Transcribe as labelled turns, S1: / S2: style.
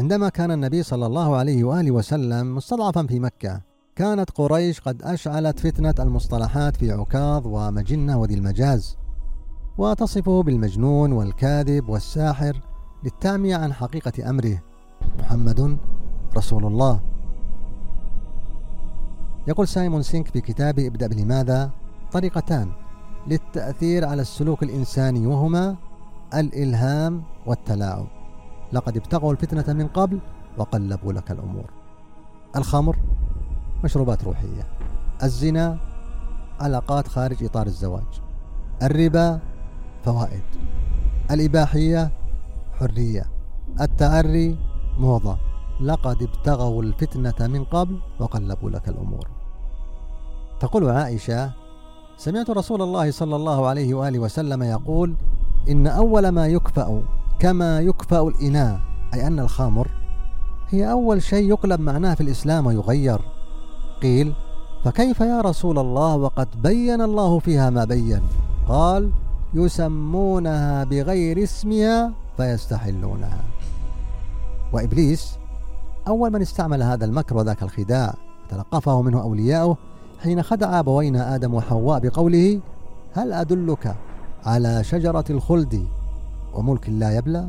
S1: عندما كان النبي صلى الله عليه وآله وسلم مستضعفا في مكة كانت قريش قد أشعلت فتنة المصطلحات في عكاظ ومجنة وذي المجاز. وتصفه بالمجنون والكاذب والساحر للتعميه عن حقيقة أمره محمد رسول الله. يقول سايمون سينك في كتابه ابدأ بلماذا طريقتان للتأثير على السلوك الإنساني وهما الإلهام والتلاعب. لقد ابتغوا الفتنة من قبل وقلبوا لك الأمور. الخمر مشروبات روحية. الزنا علاقات خارج إطار الزواج. الربا فوائد. الإباحية حرية. التعري موضة. لقد ابتغوا الفتنة من قبل وقلبوا لك الأمور. تقول عائشة سمعت رسول الله صلى الله عليه وآله وسلم يقول إن أول ما يكفأ كما يكفأ الإناء أي أن الخمر هي أول شيء يقلب معناه في الإسلام ويغير. قيل فكيف يا رسول الله وقد بين الله فيها ما بين؟ قال يسمونها بغير اسمها فيستحلونها. وإبليس أول من استعمل هذا المكر وذاك الخداع تلقفه منه أولياؤه حين خدع أبوينا آدم وحواء بقوله هل أدلك على شجرة الخلد؟ وملك لا يبلى